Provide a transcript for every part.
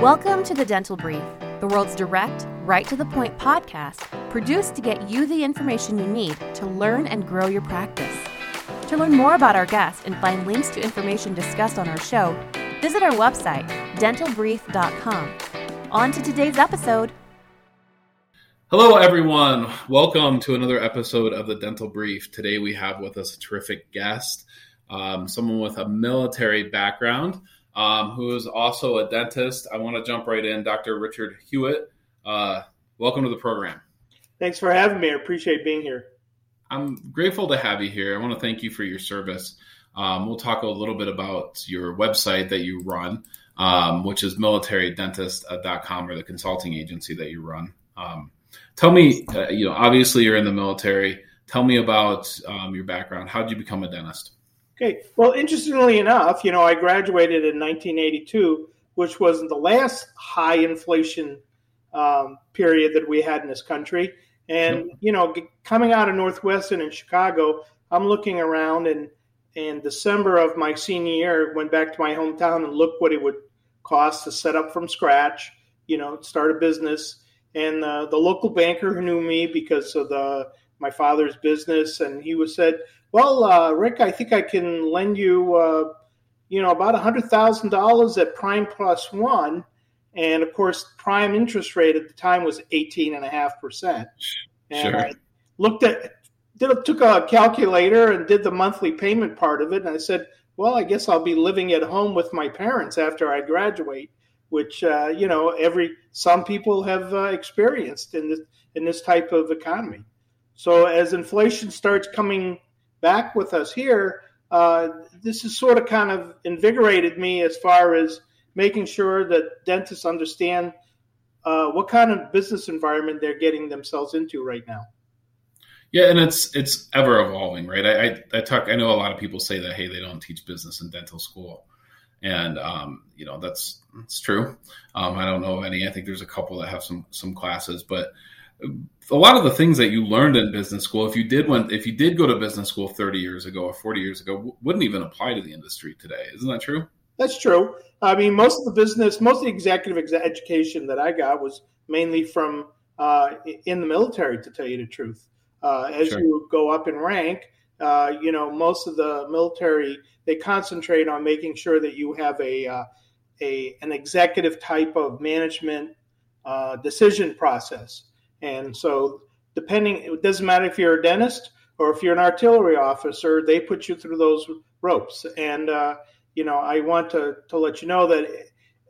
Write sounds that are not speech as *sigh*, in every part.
Welcome to the Dental Brief, the world's direct, right to the point podcast produced to get you the information you need to learn and grow your practice. To learn more about our guests and find links to information discussed on our show, visit our website, dentalbrief.com. On to today's episode. Hello, everyone. Welcome to another episode of the Dental Brief. Today we have with us a terrific guest, um, someone with a military background um, who is also a dentist. I want to jump right in. Dr. Richard Huot, uh, welcome to the program. Thanks for having me. I appreciate being here. I'm grateful to have you here. I want to thank you for your service. Um, we'll talk a little bit about your website that you run, um, which is militarydentist.com or the consulting agency that you run. Um, tell me, uh, you know, obviously you're in the military. Tell me about um, your background. How did you become a dentist? Okay. Well, interestingly enough, you know, I graduated in 1982, which was the last high inflation um, period that we had in this country. And you know, coming out of Northwestern in Chicago, I'm looking around, and in December of my senior year, went back to my hometown and looked what it would cost to set up from scratch. You know, start a business. And uh, the local banker who knew me because of the my father's business, and he was said, well, uh, Rick, I think I can lend you, uh, you know, about a hundred thousand dollars at prime plus one, and of course, prime interest rate at the time was eighteen and a half percent. And Sure. I looked at, did, took a calculator and did the monthly payment part of it, and I said, well, I guess I'll be living at home with my parents after I graduate, which uh, you know, every some people have uh, experienced in this in this type of economy. So as inflation starts coming back with us here, uh, this has sort of kind of invigorated me as far as making sure that dentists understand uh, what kind of business environment they're getting themselves into right now. Yeah, and it's it's ever evolving, right? I, I I talk. I know a lot of people say that hey, they don't teach business in dental school, and um, you know that's that's true. Um, I don't know any. I think there's a couple that have some some classes, but a lot of the things that you learned in business school, if you did went if you did go to business school 30 years ago or 40 years ago, w- wouldn't even apply to the industry today. Isn't that true? That's true. I mean, most of the business, most of the executive ex- education that I got was mainly from uh, in the military, to tell you the truth. Uh, as Sure. you go up in rank, uh, you know, most of the military they concentrate on making sure that you have a uh, a an executive type of management uh, decision process, and so depending, it doesn't matter if you're a dentist or if you're an artillery officer, they put you through those ropes, and uh, you know, I want to, to let you know that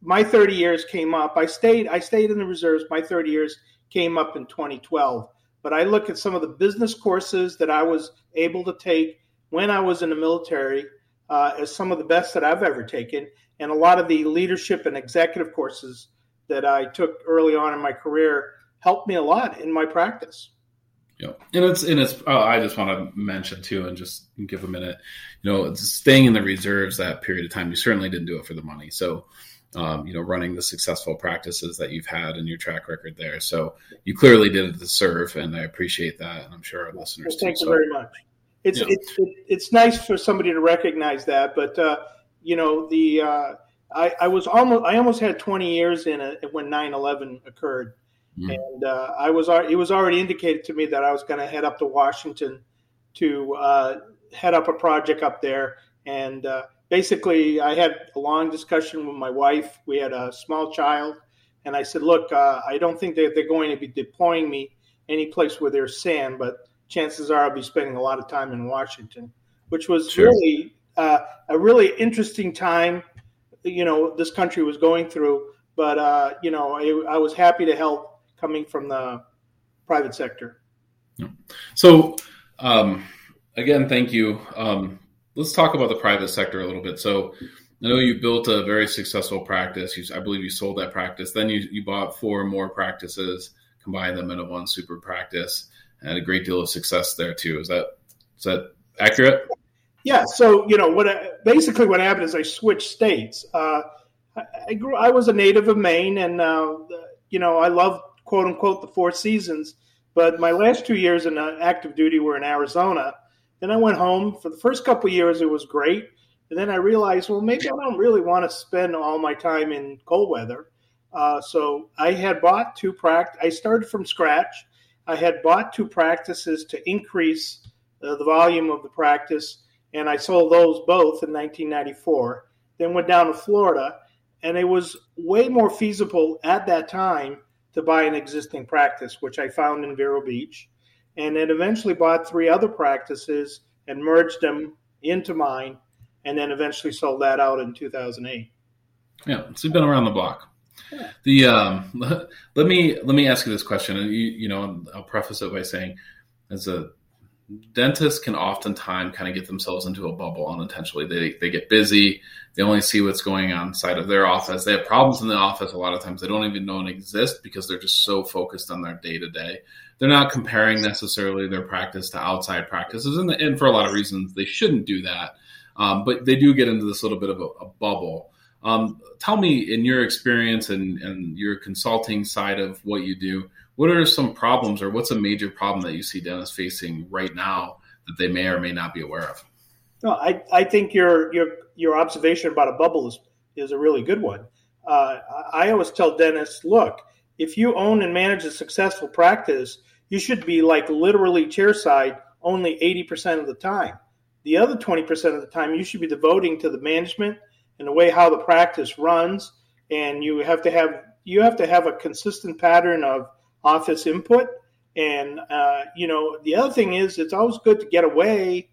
my 30 years came up. I stayed I stayed in the reserves. My 30 years came up in 2012. But I look at some of the business courses that I was able to take when I was in the military uh, as some of the best that I've ever taken, and a lot of the leadership and executive courses that I took early on in my career helped me a lot in my practice. Yeah, and it's and it's. Oh, I just want to mention too, and just give a minute. You know, staying in the reserves that period of time. You certainly didn't do it for the money. So, um, you know, running the successful practices that you've had and your track record there. So, you clearly did it to serve, and I appreciate that, and I'm sure our listeners Well, too. thank you So, very much. It's Yeah. it's it's nice for somebody to recognize that, but uh, you know the uh, I, I was almost I almost had 20 years in it when 9/11 occurred, Mhm. and uh, I was it was already indicated to me that I was going to head up to Washington to uh, head up a project up there, and uh, basically I had a long discussion with my wife. We had a small child, and I said, "Look, uh, I don't think that they're going to be deploying me any place where there's sand, but." chances are I'll be spending a lot of time in Washington, which was Sure. really uh, a really interesting time. You know, this country was going through, but uh, you know, I, I was happy to help coming from the private sector. So, um, again, thank you. Um, let's talk about the private sector a little bit. So, I know you built a very successful practice. You, I believe you sold that practice. Then you, you bought four more practices, combined them into one super practice, and had a great deal of success there too. Is that is that accurate? Yeah. So you know what? I, basically, what happened is I switched states. Uh, I, I grew. I was a native of Maine, and uh, you know I love quote unquote the four seasons. But my last two years in uh, active duty were in Arizona. Then I went home. For the first couple years, it was great. And then I realized, well, maybe I don't really want to spend all my time in cold weather. Uh, so I had bought two practice. I started from scratch. I had bought two practices to increase uh, the volume of the practice, and I sold those both in 1994. Then went down to Florida, and it was way more feasible at that time to buy an existing practice, which I found in Vero Beach, and then eventually bought three other practices and merged them into mine, and then eventually sold that out in 2008. Yeah, so you've been around the block. The um, *laughs* let me let me ask you this question, and you you know I'll preface it by saying, as a dentists can oftentimes kind of get themselves into a bubble unintentionally. They they get busy. They only see what's going on inside of their office. They have problems in the office a lot of times. They don't even know it exists because they're just so focused on their day to day. They're not comparing necessarily their practice to outside practices, and, and for a lot of reasons they shouldn't do that. Um, but they do get into this little bit of a, a bubble. Um, tell me, in your experience and, and your consulting side of what you do, what are some problems or what's a major problem that you see dentists facing right now that they may or may not be aware of? No, I, I think your your your observation about a bubble is, is a really good one. Uh, I always tell dentists, look, if you own and manage a successful practice, you should be like literally chairside only 80% of the time. The other 20% of the time, you should be devoting to the management and the way how the practice runs. And you have to have you have to have a consistent pattern of office input. And, uh, you know, the other thing is it's always good to get away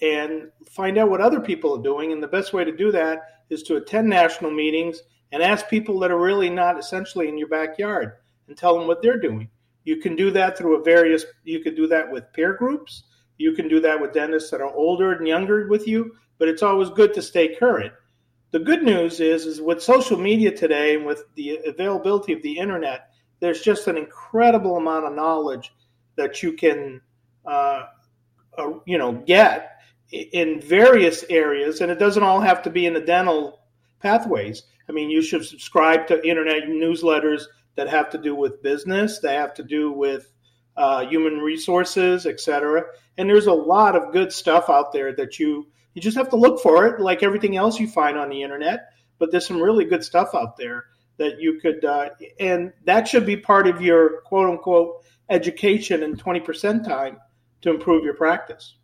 and find out what other people are doing. And the best way to do that is to attend national meetings and ask people that are really not essentially in your backyard and tell them what they're doing. You can do that through a various, you could do that with peer groups. You can do that with dentists that are older and younger with you, but it's always good to stay current. The good news is, is with social media today and with the availability of the internet, there's just an incredible amount of knowledge that you can, uh, uh, you know, get in various areas, and it doesn't all have to be in the dental pathways. I mean, you should subscribe to internet newsletters that have to do with business, that have to do with uh, human resources, etc. And there's a lot of good stuff out there that you you just have to look for it, like everything else you find on the internet. But there's some really good stuff out there that you could, uh, and that should be part of your quote unquote education in 20% time to improve your practice.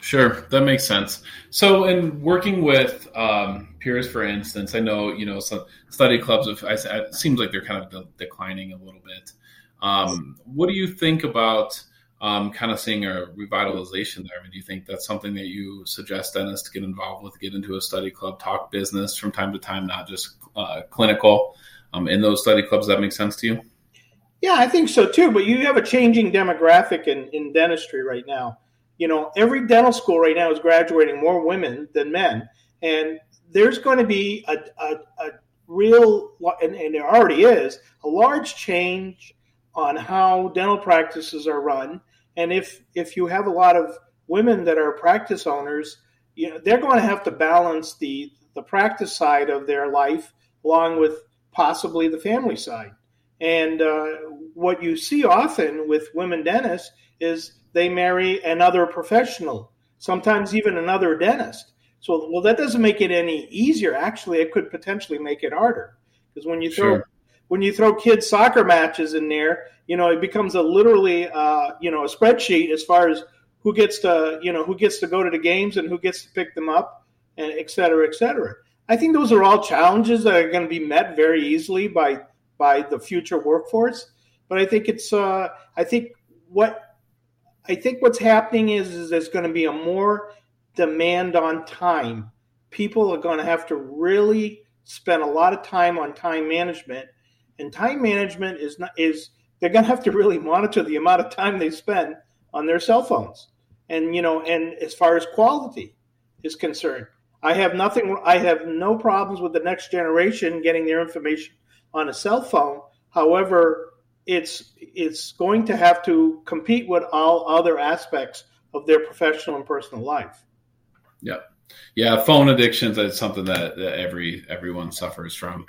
Sure, that makes sense. So, in working with um, peers, for instance, I know you know some study clubs. Of, it seems like they're kind of de- declining a little bit. Um, what do you think about um, kind of seeing a revitalization there? I mean, do you think that's something that you suggest dentists to get involved with, get into a study club, talk business from time to time, not just uh, clinical um, in those study clubs? That makes sense to you? Yeah, I think so too. But you have a changing demographic in, in dentistry right now. You know, every dental school right now is graduating more women than men. And there's going to be a, a, a real, and, and there already is, a large change on how dental practices are run. And if if you have a lot of women that are practice owners, you know they're going to have to balance the the practice side of their life along with possibly the family side. And uh, what you see often with women dentists is they marry another professional, sometimes even another dentist. So, well, that doesn't make it any easier. Actually, it could potentially make it harder because when you throw sure when you throw kids soccer matches in there, you know, it becomes a literally, uh, you know, a spreadsheet as far as who gets to, you know, who gets to go to the games and who gets to pick them up, and et cetera, et cetera. I think those are all challenges that are going to be met very easily by by the future workforce. But I think it's, uh, I think what I think what's happening is, is there's going to be a more demand on time. People are going to have to really spend a lot of time on time management and time management is not is they're going to have to really monitor the amount of time they spend on their cell phones. And you know, and as far as quality is concerned, I have nothing. I have no problems with the next generation getting their information on a cell phone. However, it's it's going to have to compete with all other aspects of their professional and personal life. Yeah, yeah. Phone addictions is something that, that every everyone suffers from.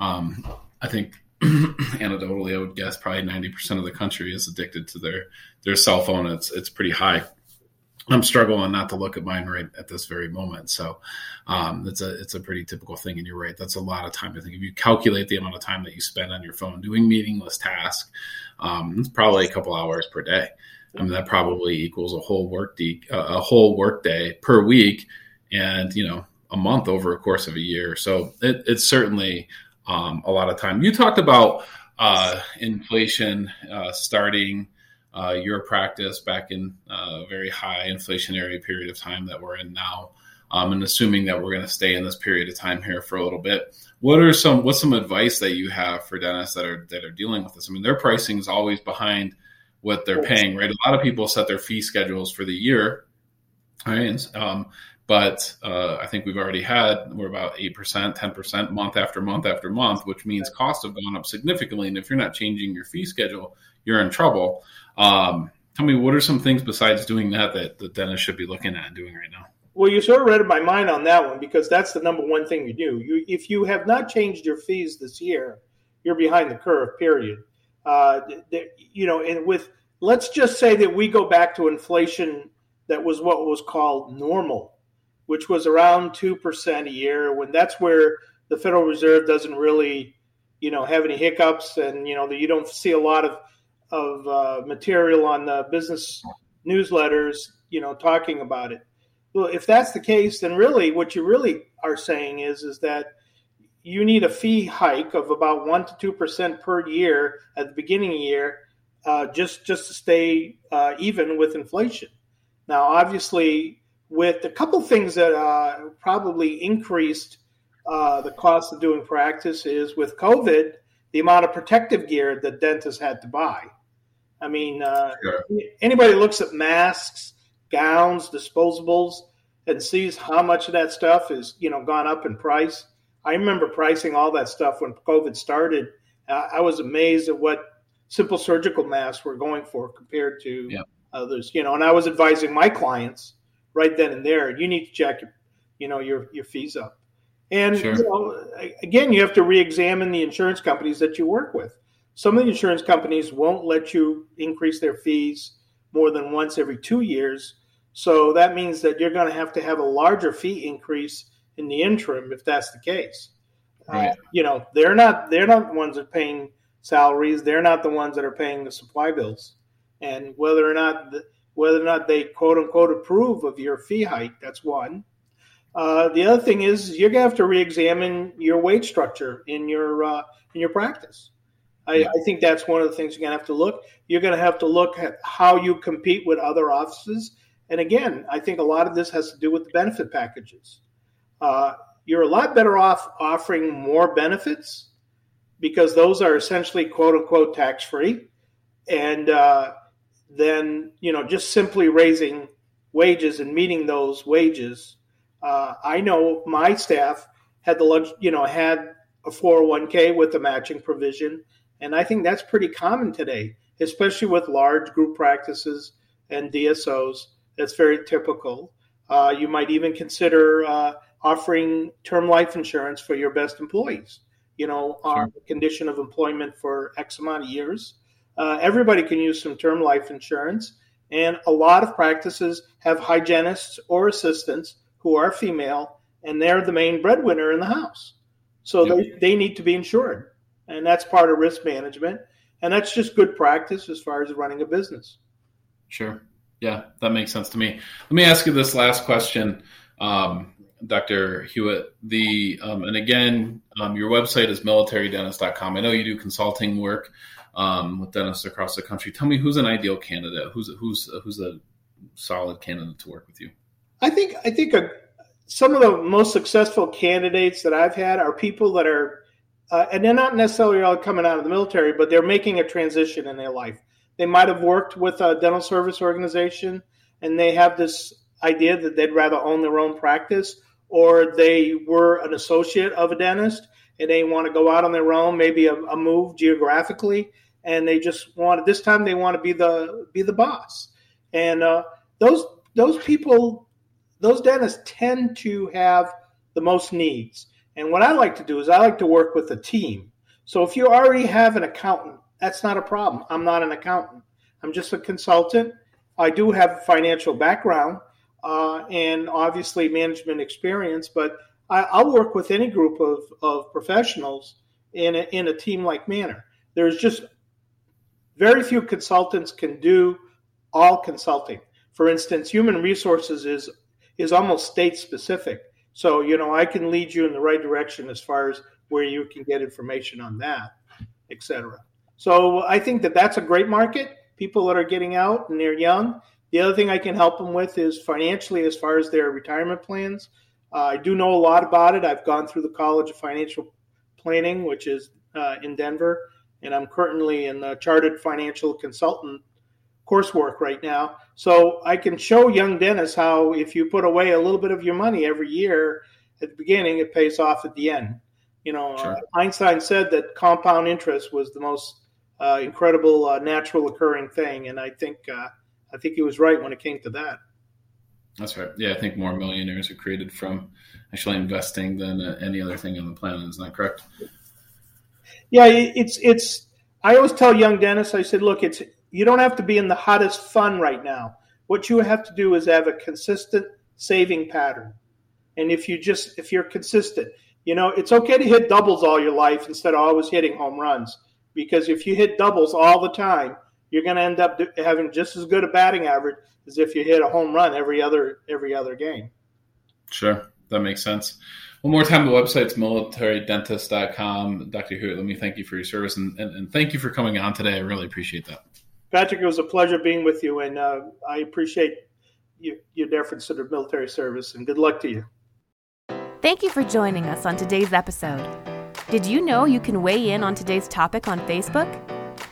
Um, I think *clears throat* anecdotally, I would guess probably ninety percent of the country is addicted to their their cell phone. It's it's pretty high. I'm struggling not to look at mine right at this very moment. So um, it's a it's a pretty typical thing, and you're right. That's a lot of time. I think if you calculate the amount of time that you spend on your phone doing meaningless tasks, um, it's probably a couple hours per day. I mean, that probably equals a whole work de- a whole work day per week, and you know a month over a course of a year. So it, it's certainly um, a lot of time. You talked about uh, inflation uh, starting uh, your practice back in uh, a very high inflationary period of time that we're in now. Um, and assuming that we're going to stay in this period of time here for a little bit, what are some what's some advice that you have for dentists that are that are dealing with this? I mean, their pricing is always behind what they're paying, right? A lot of people set their fee schedules for the year, right? Um, but uh, I think we've already had we're about eight percent, ten percent month after month after month, which means costs have gone up significantly. And if you're not changing your fee schedule, you're in trouble. Um, tell me, what are some things besides doing that that the dentist should be looking at and doing right now? Well, you sort of read my mind on that one because that's the number one thing you do. You, if you have not changed your fees this year, you're behind the curve. Period. Uh, you know, and with let's just say that we go back to inflation that was what was called normal, which was around two percent a year. When that's where the Federal Reserve doesn't really, you know, have any hiccups, and you know, you don't see a lot of of uh, material on the business newsletters, you know, talking about it. Well, if that's the case, then really what you really are saying is is that you need a fee hike of about one to two percent per year at the beginning of the year, uh, just just to stay uh, even with inflation. Now, obviously, with a couple things that uh, probably increased uh, the cost of doing practice is with COVID, the amount of protective gear that dentists had to buy. I mean, uh, anybody looks at masks, gowns, disposables, and sees how much of that stuff is you know gone up in price. I remember pricing all that stuff when COVID started. I was amazed at what simple surgical masks were going for compared to yeah. others. You know, and I was advising my clients right then and there. You need to check, you know, your your fees up. And sure. you know, again, you have to re-examine the insurance companies that you work with. Some of the insurance companies won't let you increase their fees more than once every two years. So that means that you're going to have to have a larger fee increase in the interim if that's the case. Uh, right. Uh, you know, they're not they're not the ones that are paying salaries. They're not the ones that are paying the supply bills. And whether or not the, whether or not they quote unquote approve of your fee hike, that's one. Uh, the other thing is you're gonna have to re-examine your wage structure in your uh, in your practice. I, I, think that's one of the things you're going to have to look. You're going to have to look at how you compete with other offices. And again, I think a lot of this has to do with the benefit packages. Uh, you're a lot better off offering more benefits because those are essentially quote unquote tax free, and uh, then you know just simply raising wages and meeting those wages. Uh, I know my staff had the you know had a 401k with the matching provision and I think that's pretty common today, especially with large group practices and DSOs. That's very typical. Uh, you might even consider uh, offering term life insurance for your best employees, you know, on the condition of employment for X amount of years. Uh, everybody can use some term life insurance. And a lot of practices have hygienists or assistants who are female, and they're the main breadwinner in the house. So yep. they, they need to be insured and that's part of risk management and that's just good practice as far as running a business sure yeah that makes sense to me let me ask you this last question um, dr Huot the um, and again um, your website is militarydentist.com i know you do consulting work um, with dentists across the country. Tell me who's an ideal candidate. Who's who's who's a solid candidate to work with you? I think i think a, some of the most successful candidates that i've had are people that are uh, and they're not necessarily all coming out of the military, but they're making a transition in their life. They might have worked with a dental service organization and they have this idea that they'd rather own their own practice, or they were an associate of a dentist and they want to go out on their own, maybe a, a move geographically, and they just want this time they want to be the be the boss. And uh, those those people, those dentists tend to have the most needs and what I like to do is I like to work with a team. So if you already have an accountant, that's not a problem. I'm not an accountant. I'm just a consultant. I do have a financial background uh, and obviously management experience, but I, will work with any group of, of professionals in a, in a team like manner. There's just very few consultants can do all consulting. For instance, human resources is is almost state specific. So, you know, I can lead you in the right direction as far as where you can get information on that, et cetera. So I think that that's a great market. People that are getting out and they're young. The other thing I can help them with is financially as far as their retirement plans. Uh, I do know a lot about it. I've gone through the College of Financial Planning, which is uh, in Denver, and I'm currently in the Chartered Financial Consultant coursework right now. So I can show young dentists how if you put away a little bit of your money every year at the beginning, it pays off at the end. You know, sure. uh, Einstein said that compound interest was the most uh, incredible uh, natural occurring thing, and I think uh, I think he was right when it came to that. That's right. Yeah, I think more millionaires are created from actually investing than uh, any other thing on the planet. Is that correct? Yeah, it's it's. I always tell young dentists, I said, look, it's you don't have to be in the hottest fun right now. What you have to do is have a consistent saving pattern. And if you just if you're consistent, you know, it's okay to hit doubles all your life instead of always hitting home runs. Because if you hit doubles all the time, you're going to end up having just as good a batting average as if you hit a home run every other every other game. Sure, that makes sense. One more time, the website's militarydentist.com. Dr. Huot, let me thank you for your service and, and, and thank you for coming on today. I really appreciate that. Patrick, it was a pleasure being with you, and uh, I appreciate you, your deference to the military service, and good luck to you. Thank you for joining us on today's episode. Did you know you can weigh in on today's topic on Facebook?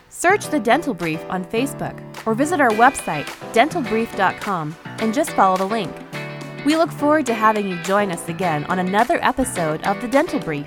Search the Dental Brief on Facebook or visit our website, dentalbrief.com, and just follow the link. We look forward to having you join us again on another episode of the Dental Brief.